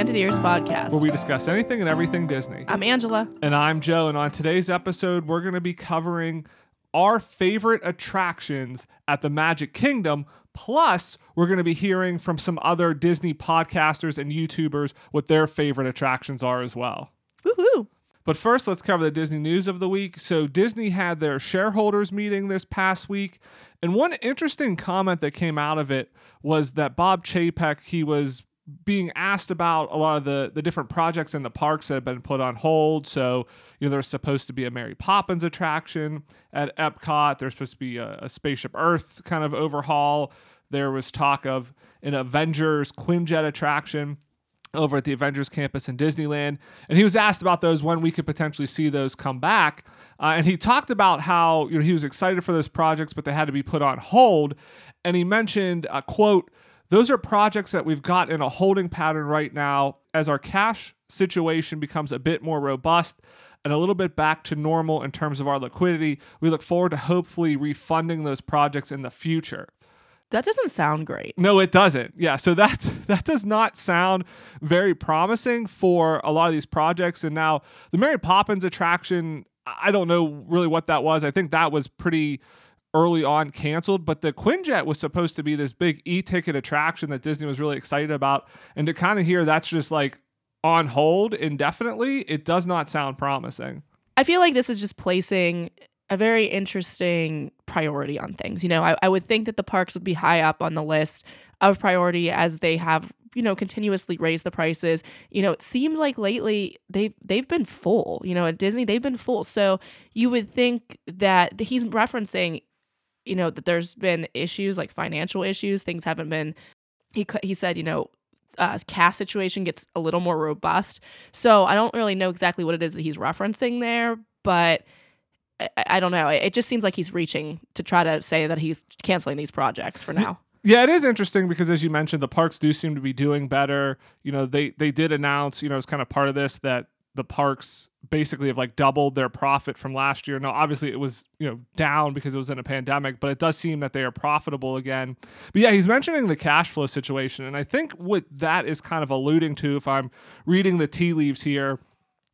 Enchanted Ears podcast. where we discuss anything and everything Disney. I'm Angela. And I'm Joe, and on today's episode, we're going to be covering our favorite attractions at the Magic Kingdom. Plus, we're going to be hearing from some other Disney podcasters and YouTubers what their favorite attractions are as well. Woohoo! But first, let's cover the Disney news of the week. So, Disney had their shareholders meeting this past week, and one interesting comment that came out of it was that Bob Chapek he was being asked about a lot of the the different projects in the parks that have been put on hold. So, you know, there's supposed to be a Mary Poppins attraction at Epcot. There's supposed to be a, a Spaceship Earth kind of overhaul. There was talk of an Avengers Quinjet attraction over at the Avengers campus in Disneyland. And he was asked about those when we could potentially see those come back. Uh, and he talked about how you know he was excited for those projects, but they had to be put on hold. And he mentioned, uh, "quote Those are projects that we've got in a holding pattern right now as our cash situation becomes a bit more robust." And a little bit back to normal in terms of our liquidity. We look forward to hopefully refunding those projects in the future. That doesn't sound great. No, it doesn't. Yeah, so that that does not sound very promising for a lot of these projects. And now the Mary Poppins attraction, I don't know really what that was. I think that was pretty early on canceled, but the Quinjet was supposed to be this big e-ticket attraction that Disney was really excited about. And to kind of hear that's just like on hold indefinitely, it does not sound promising. I feel like this is just placing a very interesting priority on things. You know, I, I would think that the parks would be high up on the list of priority as they have you know continuously raised the prices you know it seems like lately they've they've been full you know at disney they've been full so you would think that he's referencing you know that there's been issues like financial issues things haven't been he he said you know uh, cast situation gets a little more robust so i don't really know exactly what it is that he's referencing there but I, I don't know. It just seems like he's reaching to try to say that he's canceling these projects for now. Yeah, it is interesting because as you mentioned, the parks do seem to be doing better. You know, they they did announce, you know, as kind of part of this that the parks basically have like doubled their profit from last year. Now, obviously, it was you know down because it was in a pandemic, but it does seem that they are profitable again. But yeah, he's mentioning the cash flow situation, and I think what that is kind of alluding to, if I'm reading the tea leaves here,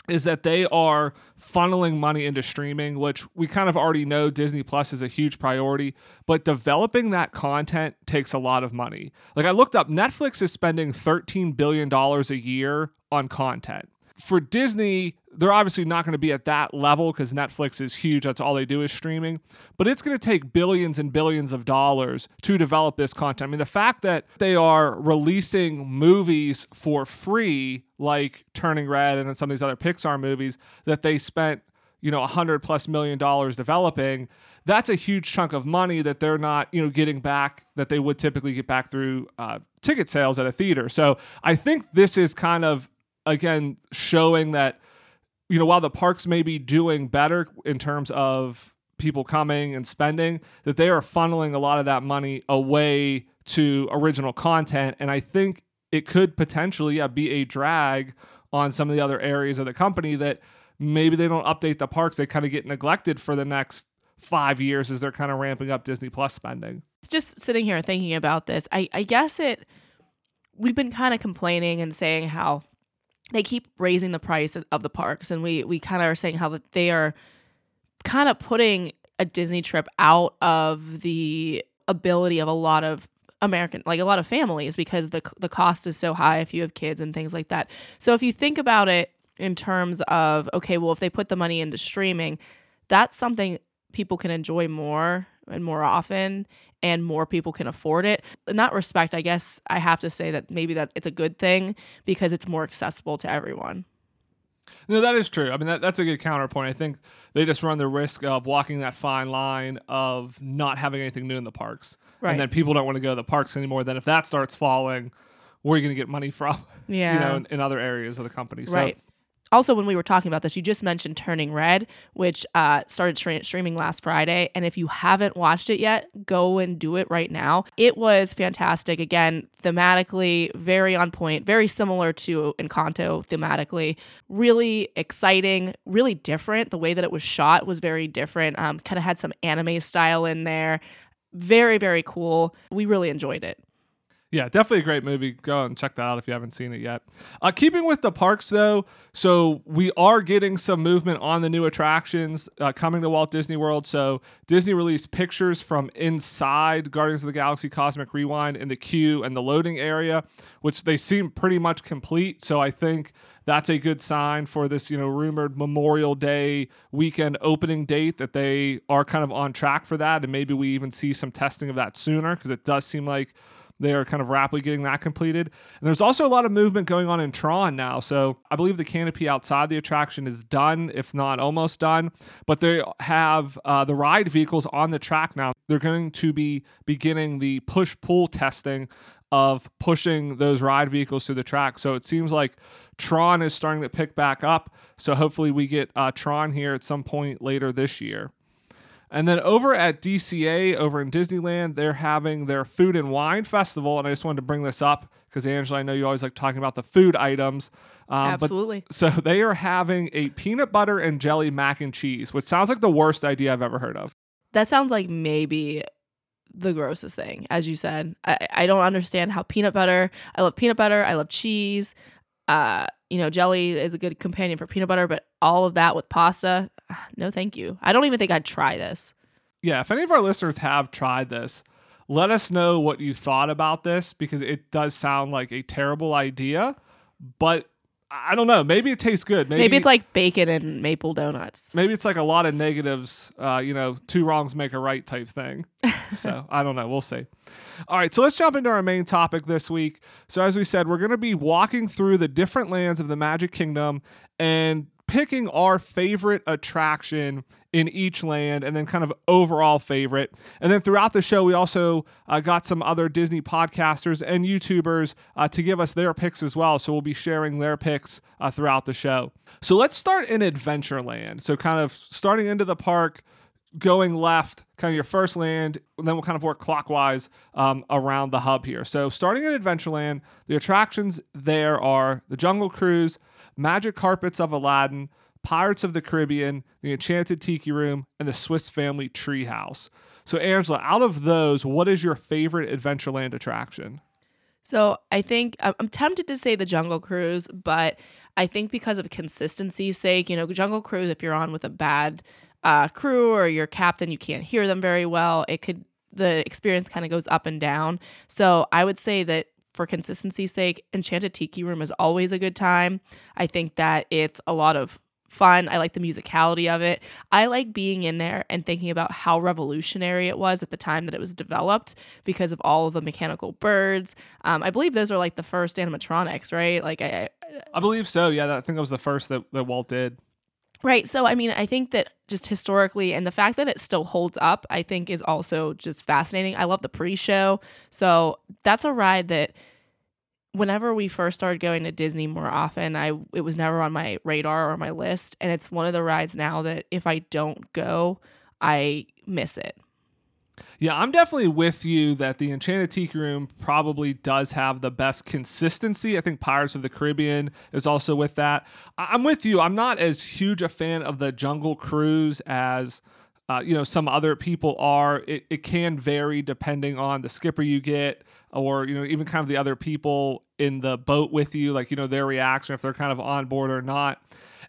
is that they are funneling money into streaming, which we kind of already know Disney Plus is a huge priority, but developing that content takes a lot of money. Like I looked up, Netflix is spending $13 billion a year on content. For Disney, they're obviously not going to be at that level because Netflix is huge. That's all they do is streaming. But it's going to take billions and billions of dollars to develop this content. I mean, the fact that they are releasing movies for free, like Turning Red and some of these other Pixar movies, that they spent you know, a hundred plus million dollars developing, that's a huge chunk of money that they're not, you know, getting back that they would typically get back through uh, ticket sales at a theater. So I think this is kind of again showing that you know while the parks may be doing better in terms of people coming and spending that they are funneling a lot of that money away to original content. And i think it could potentially yeah, be a drag on some of the other areas of the company that maybe they don't update the parks. They kind of get neglected for the next five years as they're kind of ramping up disney plus spending. Just sitting here thinking about this, I, I guess it, we've been kind of complaining and saying how they keep raising the price of the parks. And we, we kind of are saying how that they are kind of putting a Disney trip out of the ability of a lot of American, like a lot of families, because the the cost is so high if you have kids and things like that. So if you think about it in terms of okay, well, if they put the money into streaming, that's something people can enjoy more and more often, and more people can afford it. In that respect, I guess I have to say that maybe that it's a good thing because it's more accessible to everyone. No, that is true. I mean, that, that's a good counterpoint. I think they just run the risk of walking that fine line of not having anything new in the parks. Right. And then people don't want to go to the parks anymore. Then if that starts falling, where are you going to get money from? Yeah. You know, in, in other areas of the company. So, Right. Also, when we were talking about this, you just mentioned Turning Red, which uh, started stre- streaming last Friday. And if you haven't watched it yet, go and do it right now. It was fantastic. Again, thematically, very on point, very similar to Encanto thematically. Really exciting, really different. The way that it was shot was very different. Um, kind of had some anime style in there. Very, very cool. We really enjoyed it. Yeah, definitely a great movie. Go and check that out if you haven't seen it yet. Uh, keeping with the parks, though, so we are getting some movement on the new attractions uh, coming to Walt Disney World. So Disney released pictures from inside Guardians of the Galaxy Cosmic Rewind in the queue and the loading area, which they seem pretty much complete. So I think that's a good sign for this, you know, rumored Memorial Day weekend opening date that they are kind of on track for that. And maybe we even see some testing of that sooner because it does seem like they are kind of rapidly getting that completed. And there's also a lot of movement going on in Tron now. So I believe the canopy outside the attraction is done, if not almost done. But they have uh, the ride vehicles on the track now. They're going to be beginning the push pull testing of pushing those ride vehicles through the track. So it seems like Tron is starting to pick back up. So hopefully we get uh, Tron here at some point later this year. And then over at DCA, over in Disneyland, they're having their food and wine festival. And I just wanted to bring this up because, Angela, I know you always like talking about the food items. Um, Absolutely. But, so they are having a peanut butter and jelly mac and cheese, which sounds like the worst idea I've ever heard of. That sounds like maybe the grossest thing, as you said. I, I don't understand how peanut butter, I love peanut butter, I love cheese. Uh, you know, jelly is a good companion for peanut butter, but all of that with pasta, no thank you. I don't even think I'd try this. Yeah, if any of our listeners have tried this, let us know what you thought about this because it does sound like a terrible idea, but I don't know. Maybe it tastes good. Maybe, maybe, it's like bacon and maple donuts. Maybe it's like a lot of negatives. Uh, you know, two wrongs make a right type thing. so I don't know. We'll see. All right, so let's jump into our main topic this week. So as we said, we're going to be walking through the different lands of the Magic Kingdom and picking our favorite attraction in each land and then kind of overall favorite. And then throughout the show, we also uh, got some other Disney podcasters and YouTubers uh, to give us their picks as well. So we'll be sharing their picks uh, throughout the show. So let's start in Adventureland. So, kind of starting into the park going left, kind of your first land, and then we'll kind of work clockwise um, around the hub here. So, starting at Adventureland, the attractions there are the Jungle Cruise, Magic Carpets of Aladdin, Pirates of the Caribbean, the Enchanted Tiki Room, and the Swiss Family Treehouse. So, Angela, out of those, what is your favorite Adventureland attraction? So, I think I'm tempted to say the Jungle Cruise, but I think because of consistency's sake, you know, Jungle Cruise, if you're on with a bad uh, crew or your captain, you can't hear them very well. It could the experience kind of goes up and down. So I would say that for consistency's sake, Enchanted Tiki Room is always a good time. I think that it's a lot of fun. I like the musicality of it. I like being in there and thinking about how revolutionary it was at the time that it was developed because of all of the mechanical birds. Um, I believe those are like the first animatronics, right? Like I, I, I believe so. Yeah, I think that was the first that, that Walt did. Right. So, I mean, I think that just historically and the fact that it still holds up, I think is also just fascinating. I love the pre show. So, that's a ride that whenever we first started going to Disney more often, I it was never on my radar or my list. And it's one of the rides now that if I don't go, I miss it. Yeah, I'm definitely with you that the Enchanted Tiki Room probably does have the best consistency. I think Pirates of the Caribbean is also with that. I'm with you. I'm not as huge a fan of the Jungle Cruise as uh, you know some other people are. It, it can vary depending on the skipper you get, or you know even kind of the other people in the boat with you, like you know their reaction if they're kind of on board or not.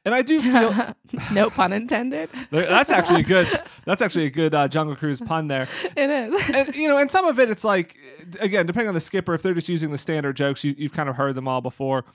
And I do feel no pun intended. that's actually good. That's actually a good uh, Jungle Cruise pun there. It is. And you know, and some of it, it's like again, depending on the skipper, if they're just using the standard jokes, you, you've kind of heard them all before.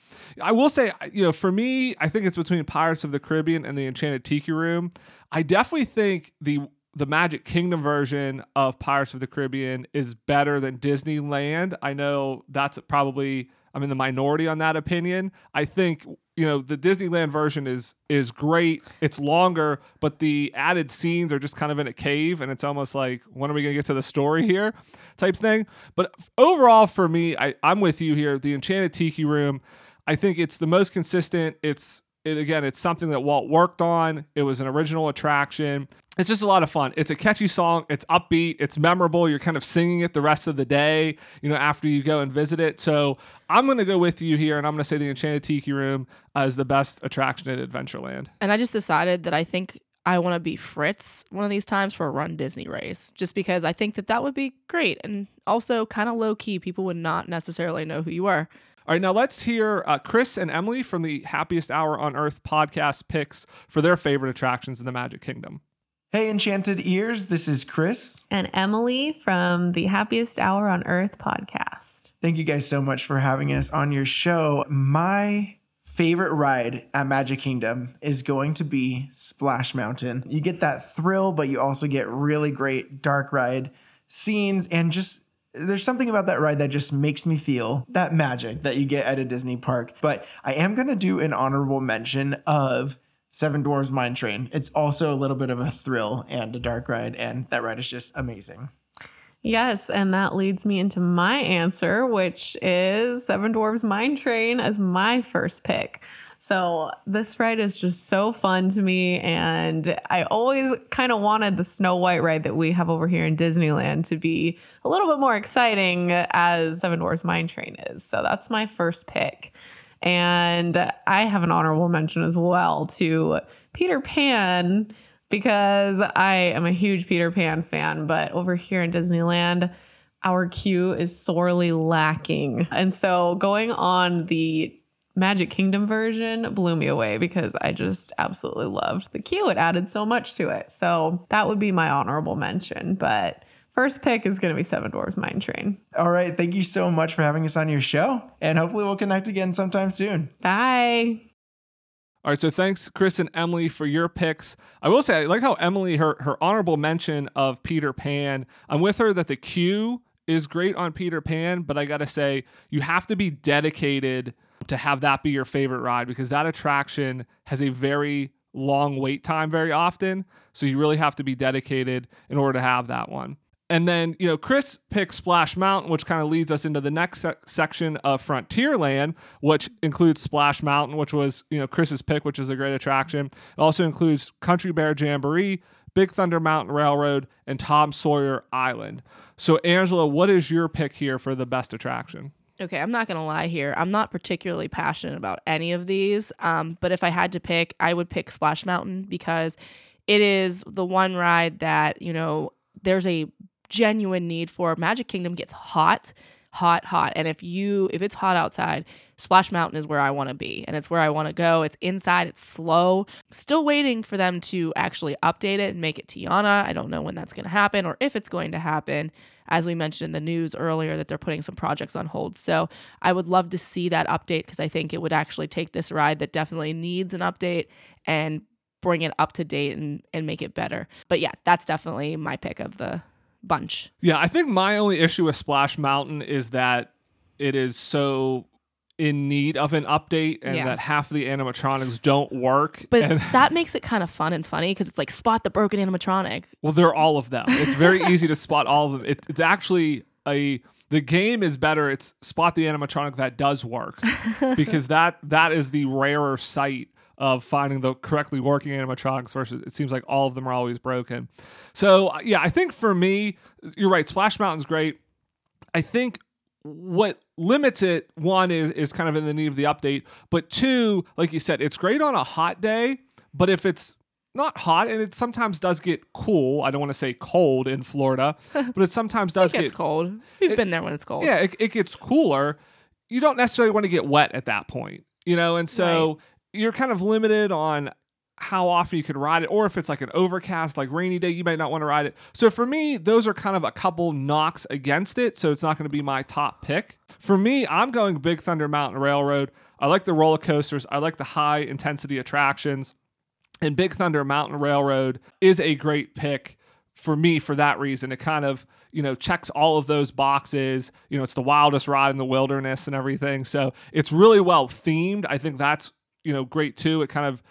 I will say, you know, for me, I think it's between Pirates of the Caribbean and the Enchanted Tiki Room. I definitely think the the Magic Kingdom version of Pirates of the Caribbean is better than Disneyland. I know that's probably I'm in the minority on that opinion. I think you know the Disneyland version is is great. It's longer, but the added scenes are just kind of in a cave, and it's almost like when are we gonna get to the story here, type thing. But overall, for me, I I'm with you here. The Enchanted Tiki Room, I think it's the most consistent. It's it again, it's something that Walt worked on. It was an original attraction. It's just a lot of fun. It's a catchy song. It's upbeat. It's memorable. You're kind of singing it the rest of the day, you know, after you go and visit it. So I'm going to go with you here, and I'm going to say the Enchanted Tiki Room is the best attraction at Adventureland. And I just decided that I think I want to be Fritz one of these times for a Run Disney race, just because I think that that would be great and also kind of low key. People would not necessarily know who you are. All right, now let's hear uh, Chris and Emily from the Happiest Hour on Earth podcast picks for their favorite attractions in the Magic Kingdom. Hey, Enchanted Ears, this is Chris. And Emily from the Happiest Hour on Earth podcast. Thank you guys so much for having us on your show. My favorite ride at Magic Kingdom is going to be Splash Mountain. You get that thrill, but you also get really great dark ride scenes and just there's something about that ride that just makes me feel that magic that you get at a Disney park. But I am going to do an honorable mention of Seven Dwarfs Mine Train. It's also a little bit of a thrill and a dark ride, and that ride is just amazing. Yes, and that leads me into my answer, which is Seven Dwarfs Mine Train as my first pick. So this ride is just so fun to me. And I always kind of wanted the Snow White ride that we have over here in Disneyland to be a little bit more exciting as Seven Dwarfs Mine Train is. So that's my first pick. And I have an honorable mention as well to Peter Pan because I am a huge Peter Pan fan. But over here in Disneyland, our queue is sorely lacking. And so going on the Magic Kingdom version blew me away because I just absolutely loved the queue. It added so much to it. So that would be my honorable mention. But first pick is going to be Seven Dwarfs Mine Train. All right. Thank you so much for having us on your show. And hopefully we'll connect again sometime soon. Bye. All right, so thanks, Chris and Emily, for your picks. I will say, I like how Emily, her her honorable mention of Peter Pan. I'm with her that the queue is great on Peter Pan, but I gotta say, you have to be dedicated to have that be your favorite ride because that attraction has a very long wait time very often. So you really have to be dedicated in order to have that one. And then, you know, Chris picks Splash Mountain, which kind of leads us into the next se- section of Frontierland, which includes Splash Mountain, which was, you know, Chris's pick, which is a great attraction. It also includes Country Bear Jamboree, Big Thunder Mountain Railroad, and Tom Sawyer Island. So, Angela, what is your pick here for the best attraction? Okay, I'm not gonna lie here. I'm not particularly passionate about any of these. Um, but if I had to pick, I would pick Splash Mountain because it is the one ride that you know there's a genuine need for. Magic Kingdom gets hot, hot, hot, and if you if it's hot outside, Splash Mountain is where I want to be, and it's where I want to go. It's inside, it's slow. Still waiting for them to actually update it and make it Tiana. I don't know when that's going to happen or if it's going to happen as we mentioned in the news earlier, that they're putting some projects on hold. So I would love to see that update because I think it would actually take this ride that definitely needs an update and bring it up to date and, and make it better. But yeah, that's definitely my pick of the bunch. Yeah, I think my only issue with Splash Mountain is that it is so in need of an update and yeah. that half of the animatronics don't work. But and that makes it kind of fun and funny because it's like spot the broken animatronic. Well, they're all of them. It's very easy to spot all of them. It, it's actually a the game is better. It's spot the animatronic that does work because that that is the rarer sight of finding the correctly working animatronics versus it seems like all of them are always broken. So uh, yeah, I think for me, you're right. Splash Mountain's great. I think what limits it one is is kind of in the need of the update but two like you said it's great on a hot day but if it's not hot and it sometimes does get cool i don't want to say cold in florida but it sometimes does it gets get cold we've it, been there when it's cold yeah it, it, gets cooler you don't necessarily want to get wet at that point you know and so right. You're kind of limited on how often you could ride it, or if it's like an overcast, like rainy day, you might not want to ride it. So for me, those are kind of a couple knocks against it. So it's not going to be my top pick. For me, I'm going Big Thunder Mountain Railroad. I like the roller coasters, I like the high intensity attractions. And Big Thunder Mountain Railroad is a great pick for me for that reason. It kind of, you know, checks all of those boxes. You know, it's the wildest ride in the wilderness and everything. So it's really well themed. I think that's, you know, great too. It kind of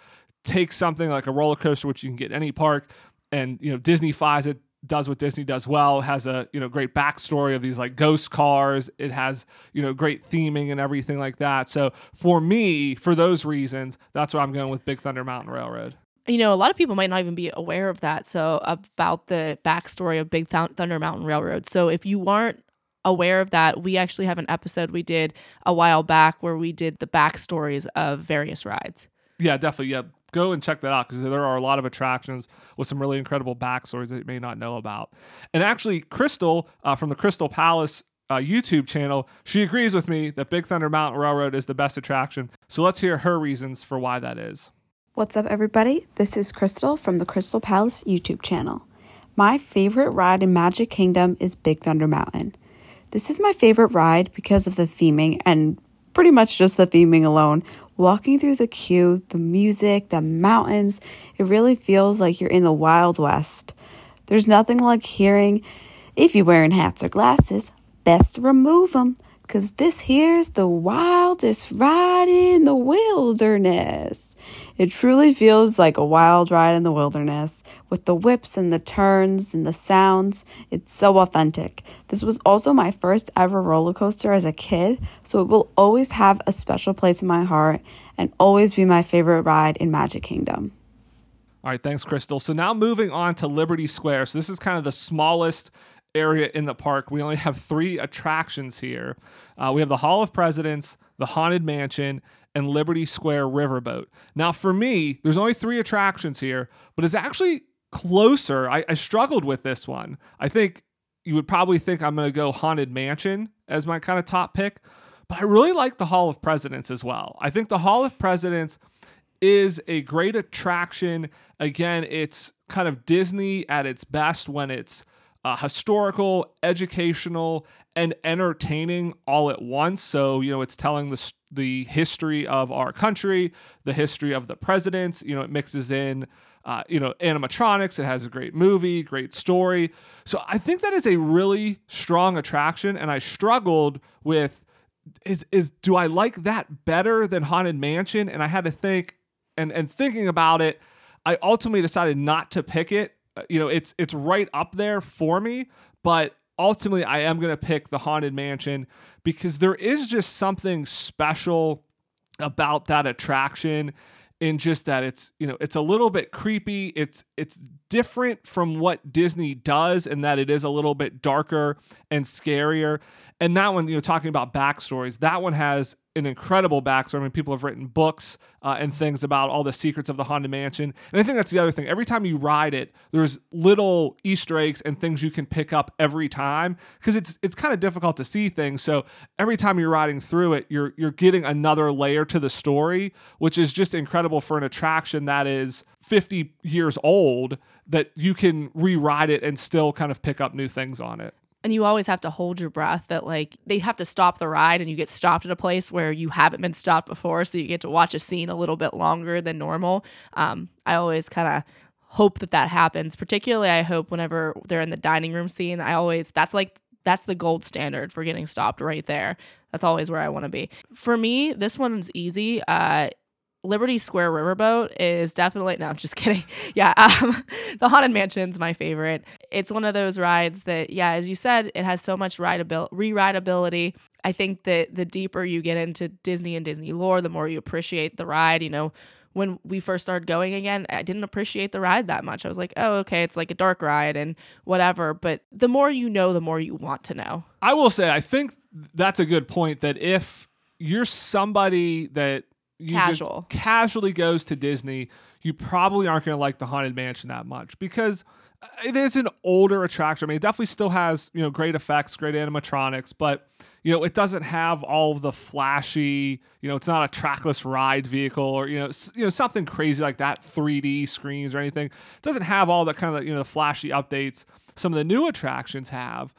takes something like a roller coaster, which you can get in any park, and you know Disney flies it does what Disney does well, has a you know great backstory of these like ghost cars. It has you know great theming and everything like that. So for me, for those reasons, that's where I'm going with Big Thunder Mountain Railroad. You know, a lot of people might not even be aware of that. So about the backstory of Big Thunder Mountain Railroad. So if you aren't aware of that, we actually have an episode we did a while back where we did the backstories of various rides. Yeah, definitely. Yeah, go and check that out because there are a lot of attractions with some really incredible backstories that you may not know about. And actually, Crystal uh, from the Crystal Palace uh, YouTube channel, she agrees with me that Big Thunder Mountain Railroad is the best attraction. So let's hear her reasons for why that is. What's up, everybody? This is Crystal from the Crystal Palace YouTube channel. My favorite ride in Magic Kingdom is Big Thunder Mountain. This is my favorite ride because of the theming and pretty much just the theming alone. Walking through the queue, the music, the mountains, it really feels like you're in the Wild West. There's nothing like hearing, if you're wearing hats or glasses, best remove them, because this here's the wildest ride in the wilderness. It truly feels like a wild ride in the wilderness with the whips and the turns and the sounds. It's so authentic. This was also my first ever roller coaster as a kid, so it will always have a special place in my heart and always be my favorite ride in Magic Kingdom. All right, thanks, Crystal. So now moving on to Liberty Square. So this is kind of the smallest area in the park. We only have three attractions here. Uh, we have the Hall of Presidents, the Haunted Mansion, and Liberty Square Riverboat. Now, for me, there's only three attractions here, but it's actually closer. I, I struggled with this one. I think you would probably think I'm going to go Haunted Mansion as my kind of top pick, but I really like the Hall of Presidents as well. I think the Hall of Presidents is a great attraction. Again, it's kind of Disney at its best when it's uh, historical, educational, and entertaining all at once. So, you know, it's telling the, the history of our country, the history of the presidents. You know, it mixes in, uh, you know, animatronics. It has a great movie, great story. So I think that is a really strong attraction. And I struggled with is is do I like that better than Haunted Mansion? And I had to think and and thinking about it, I ultimately decided not to pick it. Uh, you know, it's it's right up there for me, but ultimately I am going to pick the Haunted Mansion because there is just something special about that attraction in just that it's you know it's a little bit creepy it's it's different from what disney does in that it is a little bit darker and scarier and that one you know talking about backstories that one has an incredible backstory. I mean, people have written books uh, and things about all the secrets of the Haunted Mansion. And I think that's the other thing. Every time you ride it, there's little Easter eggs and things you can pick up every time because it's it's kind of difficult to see things. So every time you're riding through it, you're you're getting another layer to the story, which is just incredible for an attraction that is 50 years old that you can re-ride it and still kind of pick up new things on it. And you always have to hold your breath that like they have to stop the ride and you get stopped at a place where you haven't been stopped before so you get to watch a scene a little bit longer than normal. Um, i always kind of hope that that happens particularly i hope whenever they're in the dining room scene i always that's like that's the gold standard for getting stopped right there. That's always where i want to be. For me this one's easy. Uh, Liberty Square Riverboat is definitely no, I'm just kidding. Yeah, um, the Haunted Mansion's my favorite. It's one of those rides that, yeah, as you said, it has so much rideabil- re-rideability. I think that the deeper you get into Disney and Disney lore, the more you appreciate the ride. You know, when we first started going again, I didn't appreciate the ride that much. I was like, oh, okay, it's like a dark ride and whatever. But the more you know, the more you want to know. I will say, I think that's a good point that if you're somebody that you Casual. just casually goes to Disney, you probably aren't going to like the Haunted Mansion that much because uh, it is an older attraction. I mean, it definitely still has you know great effects, great animatronics, but you know it doesn't have all of the flashy. You know, it's not a trackless ride vehicle or you know you know something crazy like that, 3D screens or anything. It doesn't have all the kind of you know the flashy updates some of the new attractions have.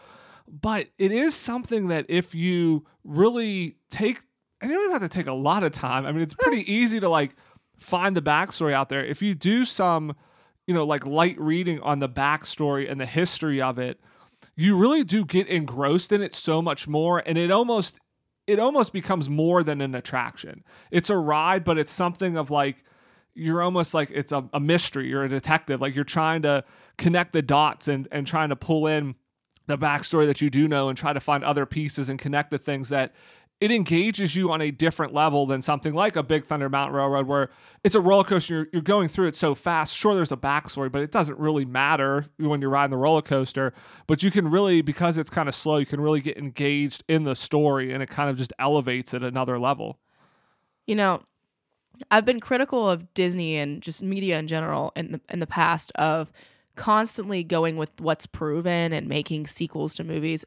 But it is something that if you really take and you don't even have to take a lot of time. I mean, it's pretty easy to like find the backstory out there. If you do some, you know, like light reading on the backstory and the history of it, you really do get engrossed in it so much more. And it almost it almost becomes more than an attraction. It's a ride, but it's something of like you're almost like it's a, a mystery. You're a detective. Like you're trying to connect the dots and and trying to pull in the backstory that you do know and try to find other pieces and connect the things that it engages you on a different level than something like a Big Thunder Mountain Railroad, where it's a roller coaster. You're, you're going through it so fast. Sure, there's a backstory, but it doesn't really matter when you're riding the roller coaster. But you can really, because it's kind of slow, you can really get engaged in the story and it kind of just elevates it another level. You know, I've been critical of Disney and just media in general in the in the past of constantly going with what's proven and making sequels to movies.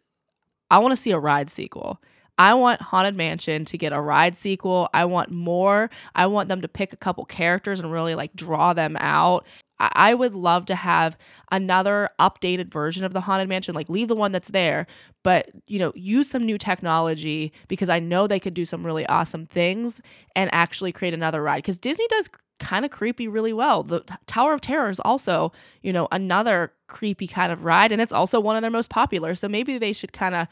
I want to see a ride sequel. I want Haunted Mansion to get a ride sequel. I want more. I want them to pick a couple characters and really like draw them out. I, I would love to have another updated version of the Haunted Mansion, like leave the one that's there, but you know, use some new technology because I know they could do some really awesome things and actually create another ride. Because Disney does kind of creepy really well. The Tower of Terror is also, you know, another creepy kind of ride, and it's also one of their most popular. So maybe they should kind of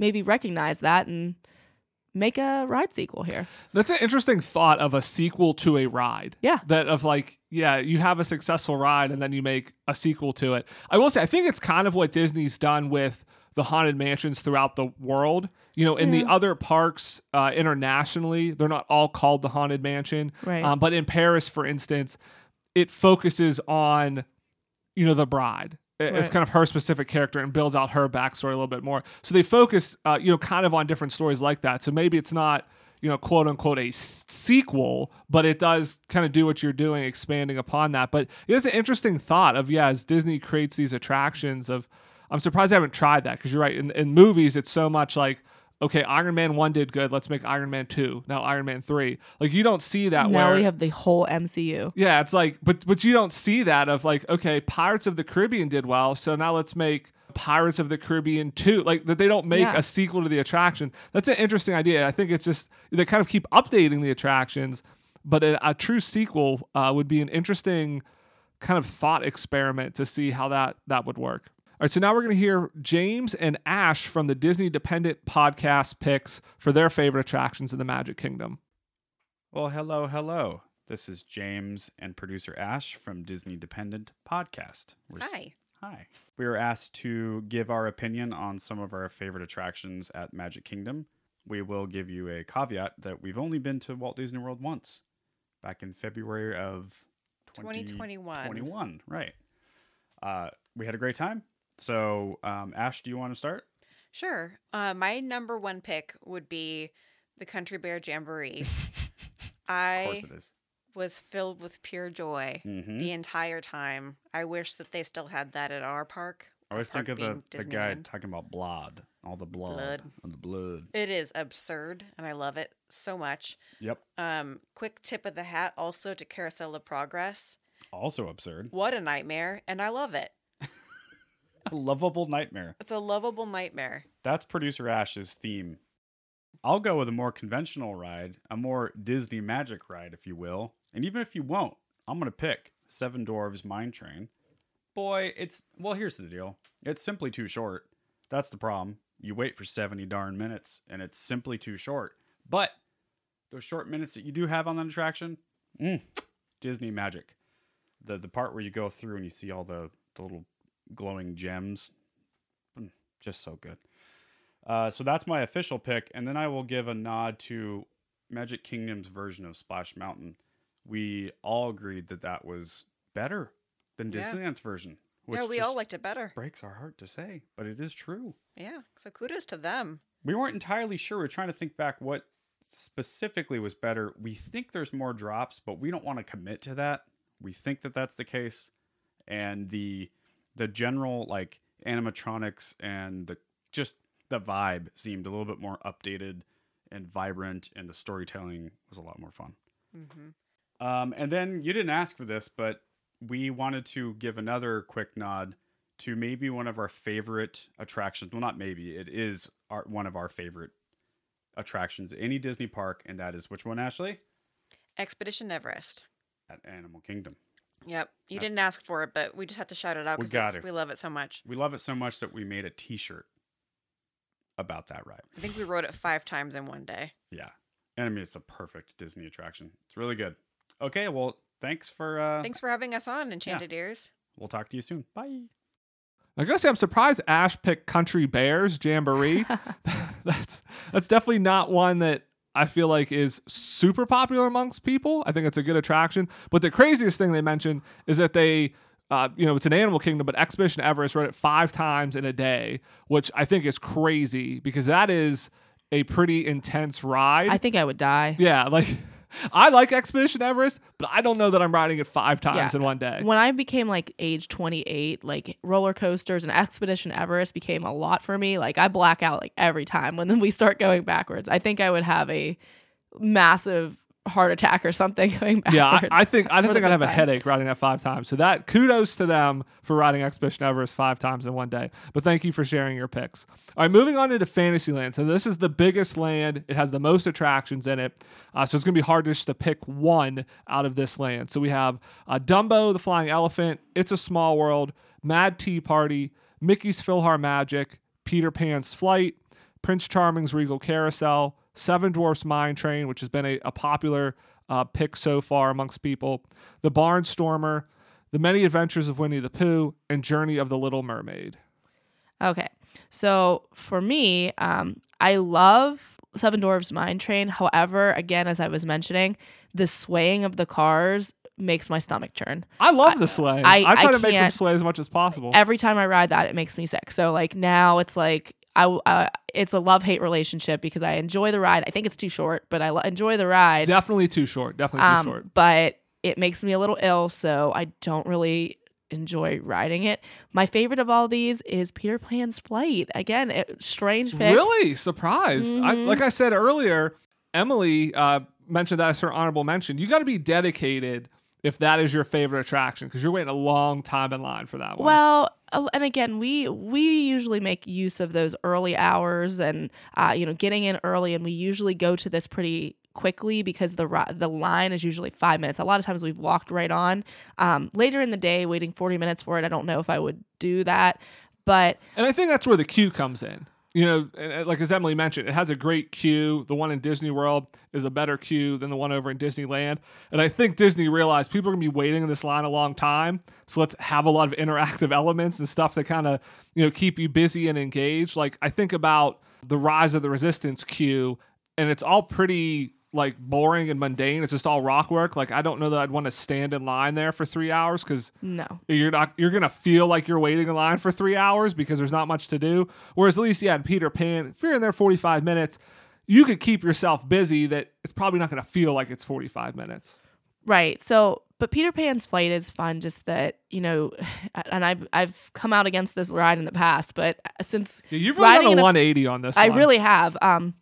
maybe recognize that and make a ride sequel here. That's an interesting thought of a sequel to a ride. Yeah. That of like, yeah, you have a successful ride and then you make a sequel to it. I will say, I think it's kind of what Disney's done with the haunted mansions throughout the world. You know, in the other parks uh, internationally, they're not all called the haunted mansion. Right. Um, but in Paris, for instance, it focuses on, you know, the bride. It's Right. kind of her specific character and builds out her backstory a little bit more. So they focus, uh, you know, kind of on different stories like that. So maybe it's not, you know, quote unquote a s- sequel, but it does kind of do what you're doing, expanding upon that. But it's an interesting thought of yeah, as Disney creates these attractions of, I'm surprised I haven't tried that because you're right. In, in movies, it's so much like. Okay, Iron Man 1 did good. Let's make Iron Man 2. Now Iron Man 3. Like you don't see that now where we have the whole MCU. yeah, it's like, but but you don't see that of like, okay, Pirates of the Caribbean did well, so now let's make Pirates of the Caribbean two. Like that they don't make Yeah. a sequel to the attraction. That's an interesting idea. I think it's just they kind of keep updating the attractions, but a, a true sequel uh, would be an interesting kind of thought experiment to see how that that would work. All right, so now we're going to hear James and Ash from the Disney Dependent podcast picks for their favorite attractions in the Magic Kingdom. Well, hello, hello. This is James and producer Ash from Disney Dependent Podcast. We're s- Hi. Hi. We were asked to give our opinion on some of our favorite attractions at Magic Kingdom. We will give you a caveat that we've only been to Walt Disney World once, back in February of 2021. 21, right. Uh, we had a great time. So, um, Ash, do you want to start? Sure. Uh, my number one pick would be the Country Bear Jamboree. Of I course it is. was filled with pure joy Mhm. the entire time. I wish that they still had that at our park. I always think of the, the guy talking about blood, all the blood, Blood. and the blood. It is absurd, and I love it so much. Yep. Um, quick tip of the hat also to Carousel of Progress. Also absurd. What a nightmare, and I love it. A lovable nightmare. It's a lovable nightmare. That's producer Ash's theme. I'll go with a more conventional ride, a more Disney magic ride, if you will. And even if you won't, I'm going to pick Seven Dwarves Mine Train. Boy, it's, well, here's the deal it's simply too short. That's the problem. You wait for 70 darn minutes, and it's simply too short. But those short minutes that you do have on that attraction, mm, Disney magic. The, the part where you go through and you see all the, the little glowing gems, mm, just so good. Uh, so that's my official pick, and then I will give a nod to Magic Kingdom's version of Splash Mountain. We all agreed that that was better than Yeah. Disneyland's version. Which yeah, we all liked it better. breaks our heart to say, but it is true. Yeah, so kudos to them. We weren't entirely sure. We are trying to think back what specifically was better. We think there's more drops, but we don't want to commit to that. We think that that's the case, and the the general like animatronics and the just the vibe seemed a little bit more updated and vibrant, and the storytelling was a lot more fun. Mm-hmm. Um, and then you didn't ask for this, but we wanted to give another quick nod to maybe one of our favorite attractions. Well, not maybe, it is our, one of our favorite attractions, any Disney park, and that is which one, Ashley? Expedition Everest. At Animal Kingdom. Yep. You Yep. didn't ask for it, but we just have to shout it out because got it. we love it so much. We love it so much that we made a T-shirt about that ride. I think we wrote it five times in one day. Yeah, and I mean it's a perfect Disney attraction. It's really good. Okay, well, thanks for. Uh, Thanks for having us on, Enchanted Ears. We'll talk to you soon. Bye. I gotta say, I'm surprised Ash picked Country Bears Jamboree. that's that's definitely not one that I feel like is super popular amongst people. I think it's a good attraction. But the craziest thing they mentioned is that they, uh, you know, it's an Animal Kingdom, but Expedition Everest rode it five times in a day, which I think is crazy because that is a pretty intense ride. I think I would die. yeah, like I like Expedition Everest, but I don't know that I'm riding it five times Yeah. in one day. when I became like age 28, like roller coasters and Expedition Everest became a lot for me. Like I black out like every time when we start going backwards. I think I would have a massive heart attack or something going backwards. Yeah, I, I think I for think I'd have a headache riding that five times. So that kudos to them for riding Expedition Everest five times in one day. But thank you for sharing your picks. All right, moving on into Fantasyland. So this is the biggest land. It has the most attractions in it. Uh, so it's going to be hard just to pick one out of this land. So we have uh, Dumbo, the Flying Elephant. It's a Small World. Mad Tea Party. Mickey's PhilharMagic. Peter Pan's Flight. Prince Charming's Regal Carousel, Seven Dwarfs Mine Train, which has been a, a popular uh, pick so far amongst people, The Barnstormer, The Many Adventures of Winnie the Pooh, and Journey of the Little Mermaid. Okay. So for me, um, I love Seven Dwarfs Mine Train. However, again, as I was mentioning, the swaying of the cars makes my stomach churn. I love the sleigh. I- I, try I to make them sway as much as possible. Every time I ride that, it makes me sick. So like now it's like I, uh, it's a love hate relationship because I enjoy the ride. I think it's too short, but I lo- enjoy the ride. Definitely too short. Definitely too Um, short. But it makes me a little ill, so I don't really enjoy riding it. My favorite of all these is Peter Pan's Flight. Again, it, strange pick. Really surprised. I, Mhm. like I said earlier, Emily uh, mentioned that as her honorable mention. You got to be dedicated if that is your favorite attraction because you're waiting a long time in line for that one. Well, uh, and again, we we usually make use of those early hours and uh, you know getting in early, and we usually go to this pretty quickly because the the line is usually five minutes. A lot of times we've walked right on. Um, later in the day, waiting forty minutes for it, I don't know if I would do that, but And I think that's where the queue comes in. You know, like as Emily mentioned, it has a great queue. The one in Disney World is a better queue than the one over in Disneyland. And I think Disney realized people are going to be waiting in this line a long time. So let's have a lot of interactive elements and stuff that kind of, you know, keep you busy and engaged. Like I think about the Rise of the Resistance queue, and it's all pretty like boring and mundane. It's just all rock work. Like I don't know that I'd want to stand in line there for three hours because no. you're not you're gonna feel like you're waiting in line for three hours because there's not much to do. Whereas at least yeah, in Peter Pan, if you're in there 45 minutes, you could keep yourself busy. That it's probably not gonna feel like it's 45 minutes. Right. So, but Peter Pan's flight is fun. Just that you know, and I've I've come out against this ride in the past, but since Yeah, you've really riding done a a- 180 on this. I one. really have. Um,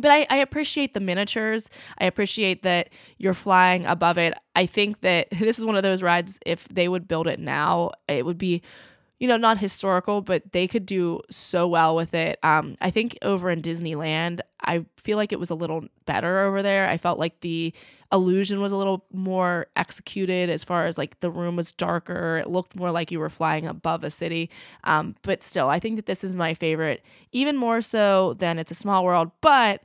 but I, I appreciate the miniatures. I appreciate that you're flying above it. I think that this is one of those rides. If they would build it now, it would be, you know, not historical, but they could do so well with it. Um, I think over in Disneyland, I feel like it was a little better over there. I felt like the illusion was a little more executed as far as like the room was darker. It looked more like you were flying above a city. Um, but still, I think that this is my favorite, even more so than It's a Small World. But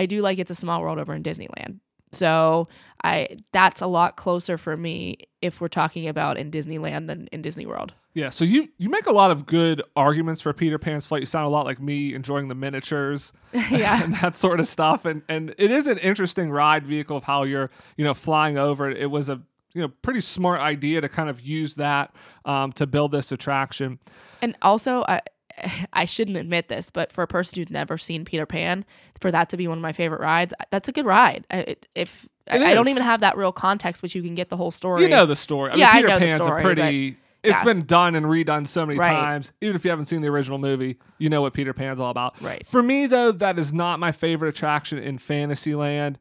I do like It's a Small World over in Disneyland. So I that's a lot closer for me if we're talking about in Disneyland than in Disney World. Yeah, so you you make a lot of good arguments for Peter Pan's flight. You sound a lot like me enjoying the miniatures yeah. and that sort of stuff. And and it is an interesting ride vehicle of how you're you know flying over. it. It was a you know pretty smart idea to kind of use that um, to build this attraction. And also, I I shouldn't admit this, but for a person who's never seen Peter Pan, for that to be one of my favorite rides, that's a good ride. I, it, if I, It I don't even have that real context, but you can get the whole story. You know the story. I Yeah, mean, Peter know the Pan's story, a pretty. It's yeah. been done and redone so many Right. times. Even if you haven't seen the original movie, you know what Peter Pan's all about. Right. For me, though, that is not my favorite attraction in Fantasyland.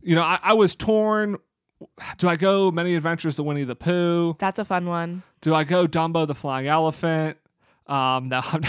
You know, I, I was torn. Do I go Many Adventures of Winnie the Pooh? that's a fun one. Do I go Dumbo the Flying Elephant? Um, no, I'm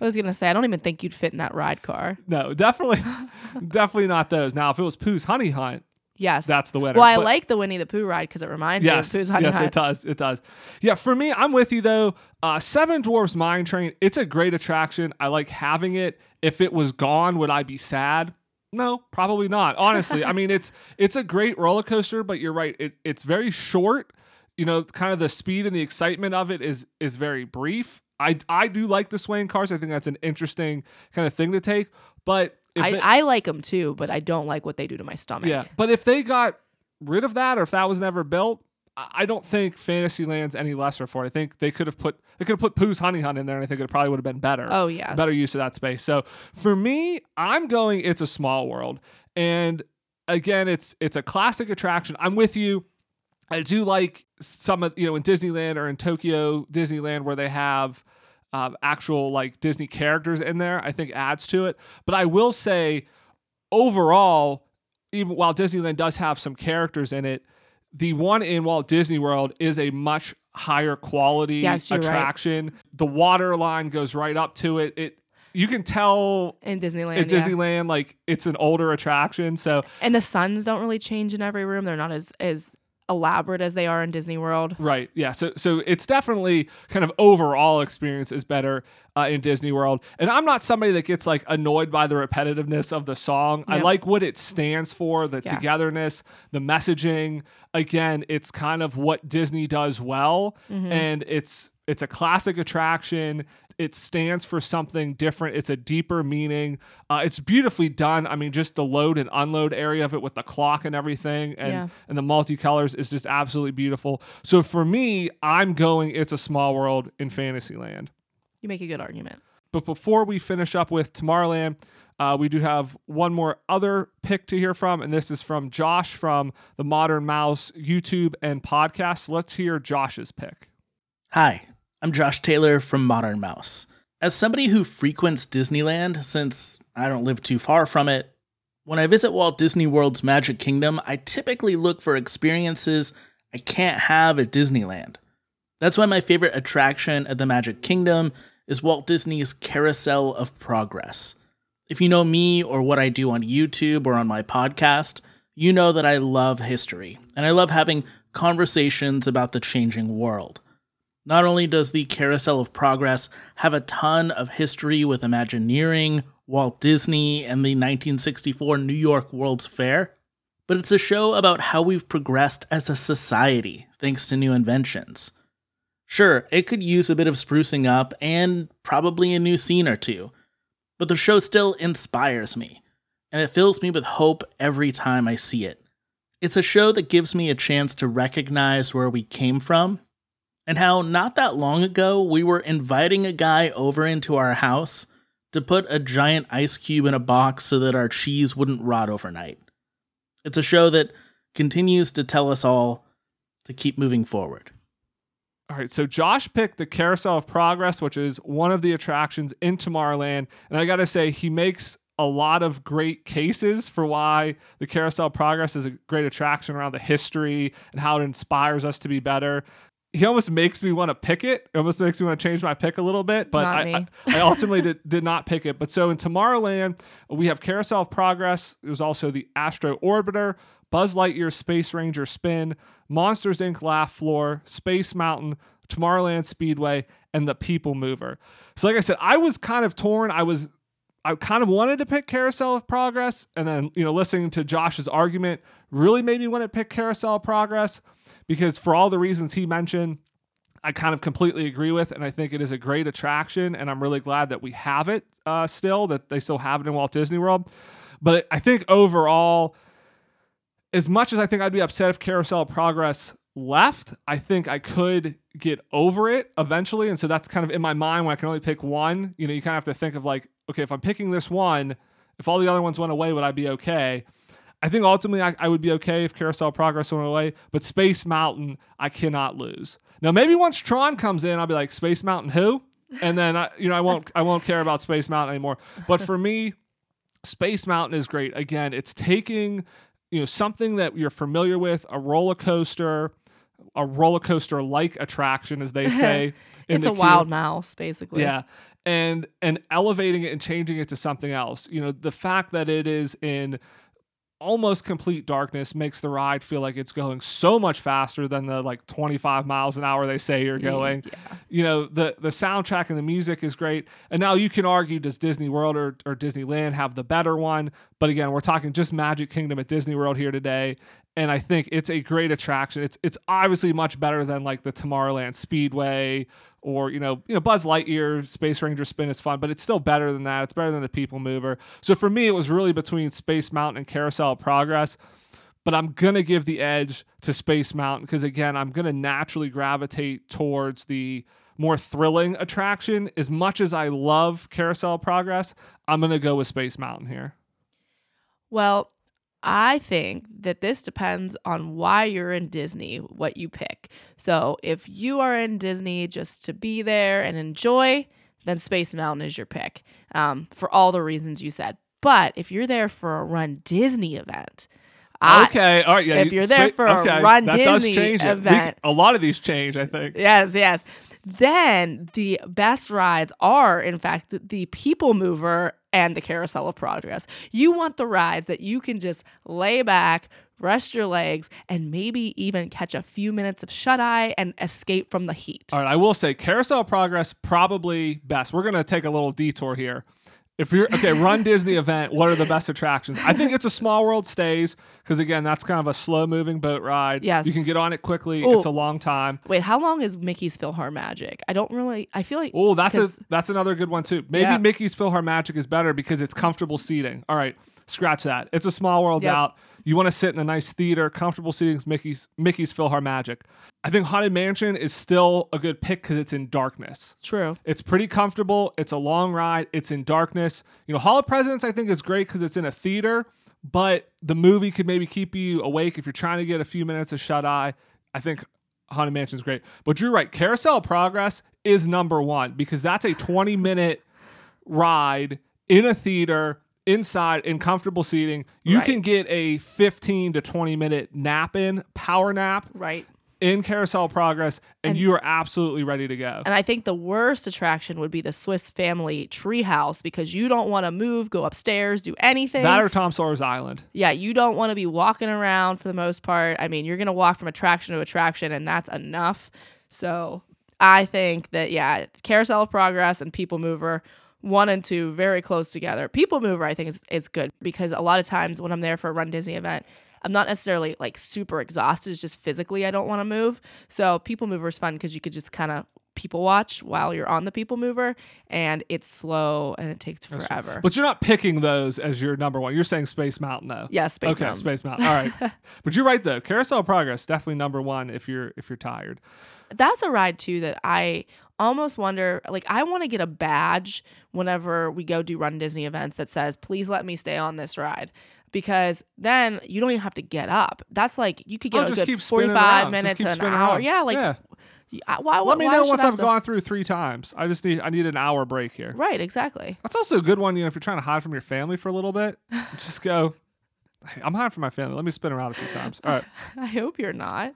I was gonna say I don't even think you'd fit in that ride car. no, definitely, definitely not those. Now, if it was Pooh's Honey Hunt, Yes, that's the winner. Well, I But- like the Winnie the Pooh ride because it reminds Yes, me of Pooh's Honey yes, Hunt. Yes, it does. It does. Yeah, for me, I'm with you though. Uh, Seven Dwarfs Mine Train. It's a great attraction. I like having it. If it was gone, would I be sad? No, probably not. Honestly, I mean, it's it's a great roller coaster, but you're right. It, it's very short. You know, kind of the speed and the excitement of it is is very brief. I I do like the swaying cars. I think that's an interesting kind of thing to take. But if I, it- I like them too, but I don't like what they do to my stomach. yeah, but if they got rid of that, or if that was never built, I I don't think Fantasyland's any lesser for it. I think they could have put they could have put Pooh's Honey Hunt in there, and I think it probably would have been better. Oh yeah, better use of that space. So for me, I'm going. It's a small world, and again, it's it's a classic attraction. I'm with you. I do like some of you know in Disneyland or in Tokyo Disneyland where they have um, actual like Disney characters in there. I think adds to it. But I will say, overall, even while Disneyland does have some characters in it, the one in Walt Disney World is a much higher quality Yes, you're right. attraction. The water line goes right up to it. It you can tell in Disneyland. yeah. Disneyland like it's an older attraction. So And the suns don't really change in every room. They're not as as elaborate as they are in Disney World. Right. Yeah. So so it's definitely kind of overall experience is better uh, in Disney World. And I'm not somebody that gets like annoyed by the repetitiveness of the song. I like what it stands for, the Yeah. togetherness, the messaging. Again, it's kind of what Disney does well, Mm-hmm. and it's it's a classic attraction. It stands for something different. It's a deeper meaning. Uh, it's beautifully done. I mean, just the load and unload area of it with the clock and everything, and Yeah. and the multicolors is just absolutely beautiful. So for me, I'm going It's a Small World in Fantasyland. You make a good argument. But before we finish up with Tomorrowland, uh, we do have one more other pick to hear from, and this is from Josh from the Modern Mouse YouTube and podcast. Let's hear Josh's pick. Hi, I'm Josh Taylor from Modern Mouse. As somebody who frequents Disneyland, since I don't live too far from it, when I visit Walt Disney World's Magic Kingdom, I typically look for experiences I can't have at Disneyland. That's why my favorite attraction at the Magic Kingdom is Walt Disney's Carousel of Progress. If you know me or what I do on YouTube or on my podcast, you know that I love history and I love having conversations about the changing world. Not only does the Carousel of Progress have a ton of history with Imagineering, Walt Disney, and the 1964 New York World's Fair, but it's a show about how we've progressed as a society thanks to new inventions. Sure, it could use a bit of sprucing up and probably a new scene or two, but the show still inspires me, and it fills me with hope every time I see it. It's a show that gives me a chance to recognize where we came from and how not that long ago we were inviting a guy over into our house to put a giant ice cube in a box so that our cheese wouldn't rot overnight. It's a show that continues to tell us all to keep moving forward. All right, so Josh picked the Carousel of Progress, which is one of the attractions in Tomorrowland. And I got to say, he makes a lot of great cases for why the Carousel of Progress is a great attraction around the history and how it inspires us to be better. He almost makes me want to pick it. It almost makes me want to change my pick a little bit, but I. I, I ultimately did, did not pick it. But so in Tomorrowland, we have Carousel of Progress. There's also the Astro Orbiter, Buzz Lightyear Space Ranger Spin, Monsters Inc. Laugh Floor, Space Mountain, Tomorrowland Speedway, and the People Mover. So, like I said, I was kind of torn. I was, I kind of wanted to pick Carousel of Progress, and then you know, listening to Josh's argument really made me want to pick Carousel of Progress because for all the reasons he mentioned. I kind of completely agree with, and I think it is a great attraction, and I'm really glad that we have it uh, still, that they still have it in Walt Disney World. But I think overall, as much as I think I'd be upset if Carousel of Progress left, I think I could get over it eventually. And so that's kind of in my mind when I can only pick one. You know, you kind of have to think of like, okay, if I'm picking this one, if all the other ones went away, would I be okay? I think ultimately I, I would be okay if Carousel Progress went away, but Space Mountain I cannot lose. Now maybe once Tron comes in, I'll be like Space Mountain who, and then I, you know I won't I won't care about Space Mountain anymore. But for me, Space Mountain is great. Again, it's taking you know something that you're familiar with, a roller coaster, a roller coaster like attraction, as they say. in it's the a queue. wild mouse, basically. Yeah. And and elevating it and changing it to something else. You know, the fact that it is in almost complete darkness makes the ride feel like it's going so much faster than the like 25 miles an hour they say you're going. Yeah. You know, the the soundtrack and the music is great. And now you can argue does Disney World or, or Disneyland have the better one? But again, we're talking just Magic Kingdom at Disney World here today. And I think it's a great attraction. It's it's obviously much better than like the Tomorrowland Speedway or you know you know Buzz Lightyear Space Ranger Spin is fun, but it's still better than that. It's better than the People Mover. So for me, it was really between Space Mountain and Carousel of Progress. But I'm gonna give the edge to Space Mountain because again, I'm gonna naturally gravitate towards the more thrilling attraction. As much as I love Carousel Progress, I'm gonna go with Space Mountain here. Well, I think that this depends on why you're in Disney, what you pick. So if you are in Disney just to be there and enjoy, then Space Mountain is your pick um, for all the reasons you said. But if you're there for a Run Disney event, I- okay, all right. Yeah, if you- you're there for a Run that does Disney it. We- event- a lot of these change, I think. Yes, yes. Then the best rides are, in fact, the- People Mover and the Carousel of Progress. You want the rides that you can just lay back, rest your legs, and maybe even catch a few minutes of shut eye and escape from the heat. All right, I will say Carousel of Progress probably best. We're gonna take a little detour here. If you're okay, Run Disney event. What are the best attractions? I think it's a Small World stays because again, that's kind of a slow moving boat ride. Yes. you can get on it quickly. Ooh. It's a long time. Wait, how long is Mickey's PhilharMagic? I don't really. I feel like. Oh, that's a that's another good one too. Maybe Yeah. Mickey's PhilharMagic is better because it's comfortable seating. All right, scratch that. It's a Small world Yep. out. You want to sit in a nice theater, comfortable seating. Mickey's Mickey's PhilharMagic. I think Haunted Mansion is still a good pick because it's in darkness. True. It's pretty comfortable. It's a long ride. It's in darkness. You know, Hall of Presidents I think is great because it's in a theater, but the movie could maybe keep you awake if you're trying to get a few minutes of shut eye. I think Haunted Mansion is great. But you're right. Carousel of Progress is number one because that's a 20 minute ride in a theater inside in comfortable seating. You Right. can get a 15 to 20 minute nap in, power nap Right. in Carousel Progress, and, you are absolutely ready to go. And I think the worst attraction would be the Swiss Family Treehouse because you don't want to move, go upstairs, do anything. That or Tom Sawyer's Island. yeah, you don't want to be walking around for the most part. I mean, you're going to walk from attraction to attraction, and that's enough. So I think that, yeah, Carousel of Progress and People Mover, one and two, very close together. People Mover, I think, is, is good because a lot of times when I'm there for a Run Disney event, I'm not necessarily like super exhausted. It's just physically I don't want to move. So People Mover is fun because you could just kind of people watch while you're on the People Mover, and it's slow and it takes forever. But you're not picking those as your number one. You're saying Space Mountain though. Yeah, Space okay, Mountain. Space Mountain. All right. but you're right though. Carousel Progress definitely number one if you're if you're tired. that's a ride too that I almost wonder like I want to get a badge whenever we go do Run Disney events that says please let me stay on this ride because then you don't even have to get up. That's like you could get Oh, a just good keep spinning 45 around. Just minutes an hour. around. Yeah, like Yeah. I- why, Let me why know once I've to- gone through three times. I just need I need an hour break here. Right, exactly. That's also a good one, you know, if you're trying to hide from your family for a little bit. Just go, hey, I'm hiding from my family. Let me spin around a few times. All right. I hope you're not.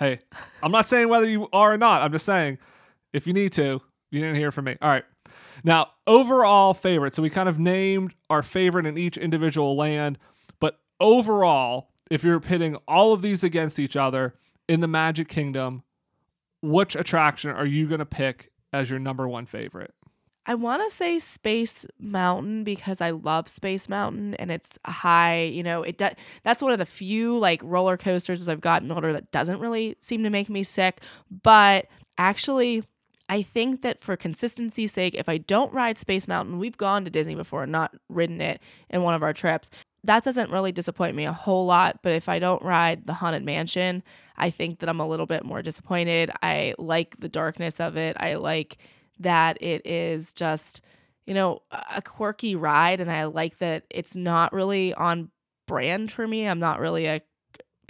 Hey, I'm not saying whether you are or not. I'm just saying if you need to, you didn't hear from me. All right. Now, overall favorite. So we kind of named our favorite in each individual land, but overall, if you're pitting all of these against each other in the Magic Kingdom, which attraction are you going to pick as your number one favorite? I want to say Space Mountain because I love Space Mountain and it's high, you know, it does that's one of the few like roller coasters as I've gotten older that doesn't really seem to make me sick, but actually I think that for consistency's sake, if I don't ride Space Mountain, we've gone to Disney before and not ridden it in one of our trips. That doesn't really disappoint me a whole lot, but if I don't ride the Haunted Mansion, I think that I'm a little bit more disappointed. I like the darkness of it. I like that it is just, you know, a quirky ride. And I like that it's not really on brand for me. I'm not really a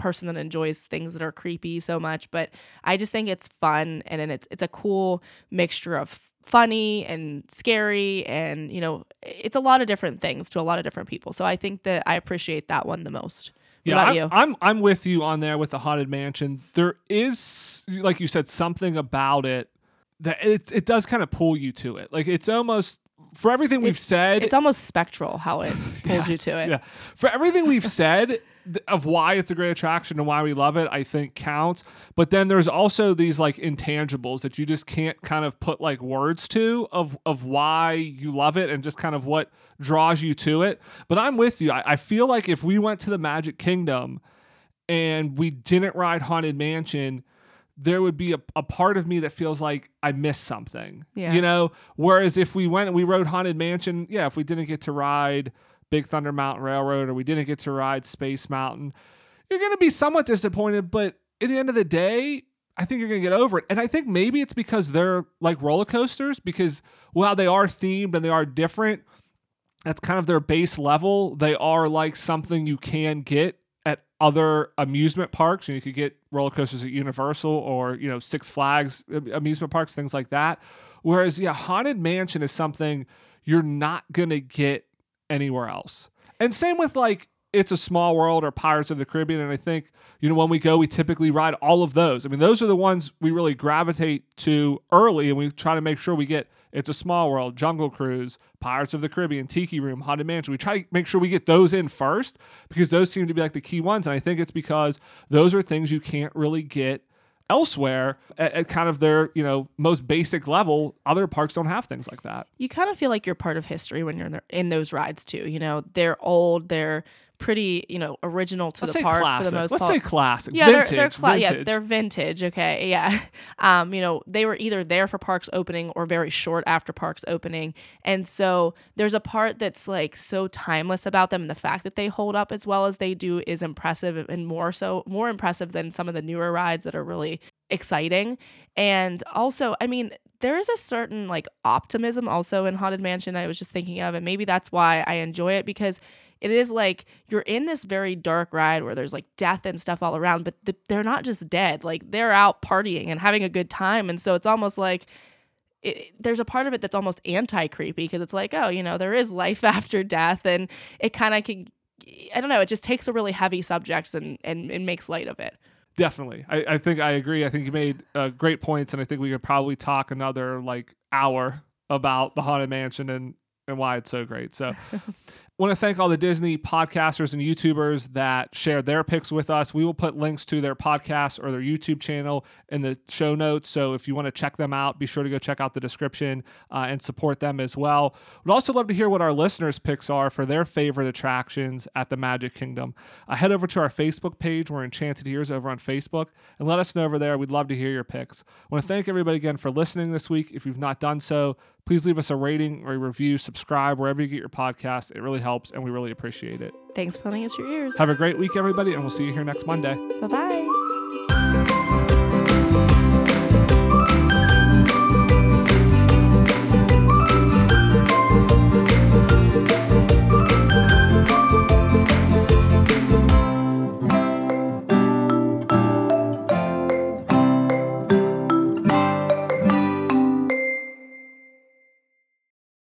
person that enjoys things that are creepy so much, but I just think it's fun and, and it's it's a cool mixture of funny and scary and you know it's a lot of different things to a lot of different people. So I think that I appreciate that one the most. What Yeah, I'm, you? I'm I'm with you on there with the haunted mansion. There is, like you said, something about it that it it does kind of pull you to it. Like it's almost for everything we've It's- said. it's almost spectral how it pulls you to it. Yeah, for everything we've said th- of why it's a great attraction and why we love it, I think counts. But then there's also these like intangibles that you just can't kind of put like words to of of why you love it and just kind of what draws you to it. But I'm with you. I, I feel like if we went to the Magic Kingdom and we didn't ride Haunted Mansion, there would be a, a part of me that feels like I missed something. Yeah. You know? Whereas if we went and we rode Haunted Mansion, yeah, if we didn't get to ride Big Thunder Mountain Railroad or we didn't get to ride Space Mountain, you're going to be somewhat disappointed. But at the end of the day, I think you're going to get over it. And I think maybe it's because they're like roller coasters, because while they are themed and they are different, that's kind of their base level. They are like something you can get at other amusement parks. You, you could get roller coasters at Universal or you know Six Flags uh, amusement parks, things like that. Whereas yeah, Haunted Mansion is something you're not gonna get anywhere else. And same with like it's a small world or Pirates of the Caribbean. And I think, you know, when we go, we typically ride all of those. I mean, those are the ones we really gravitate to early and we try to make sure we get It's a Small World, Jungle Cruise, Pirates of the Caribbean, Tiki Room, Haunted Mansion. We try to make sure we get those in first because those seem to be like the key ones. And I think it's because those are things you can't really get elsewhere at, at, kind of their you know most basic level other parks don't have things like that. You kind of feel like you're part of history when you're in, in those rides too you know? They're old they're pretty, you know, original to Let's the park classic. for the most part. Let's part. say classic. Yeah, vintage, they're they're cla- yeah vintage. they're vintage. Okay, yeah. Um, you know, they were either there for parks opening or very short after parks opening, and so there's a part that's like so timeless about them, and the fact that they hold up as well as they do is impressive, and more so more impressive than some of the newer rides that are really exciting. And also, I mean, there is a certain like optimism also in Haunted Mansion. I was just thinking of, and maybe that's why I enjoy it because it is like you're in this very dark ride where there's like death and stuff all around, but the, they're not just dead. Like they're out partying and having a good time. And so it's almost like it, there's a part of it that's almost anti creepy because it's like, oh, you know, there is life after death. And it kind of can, I don't know, it just takes a really heavy subject and, and, and makes light of it. Definitely. I, I think I agree. I think you made uh, great points, and I think we could probably talk another like hour about the Haunted Mansion and, and why it's so great. So want to thank all the Disney podcasters and YouTubers that shared their picks with us. We will put links to their podcast or their YouTube channel in the show notes. So if you want to check them out, be sure to go check out the description uh, and support them as well. We'd also love to hear what our listeners' picks are for their favorite attractions at the Magic Kingdom. Uh, head over to our Facebook page. We're Enchanted Ears over on Facebook and let us know over there. We'd love to hear your picks. I want to thank everybody again for listening this week. If you've not done so, please leave us a rating or a review, subscribe wherever you get your podcast. It really helps and we really appreciate it. Thanks for letting us your ears. Have a great week, everybody, and we'll see you here next Monday. Bye bye.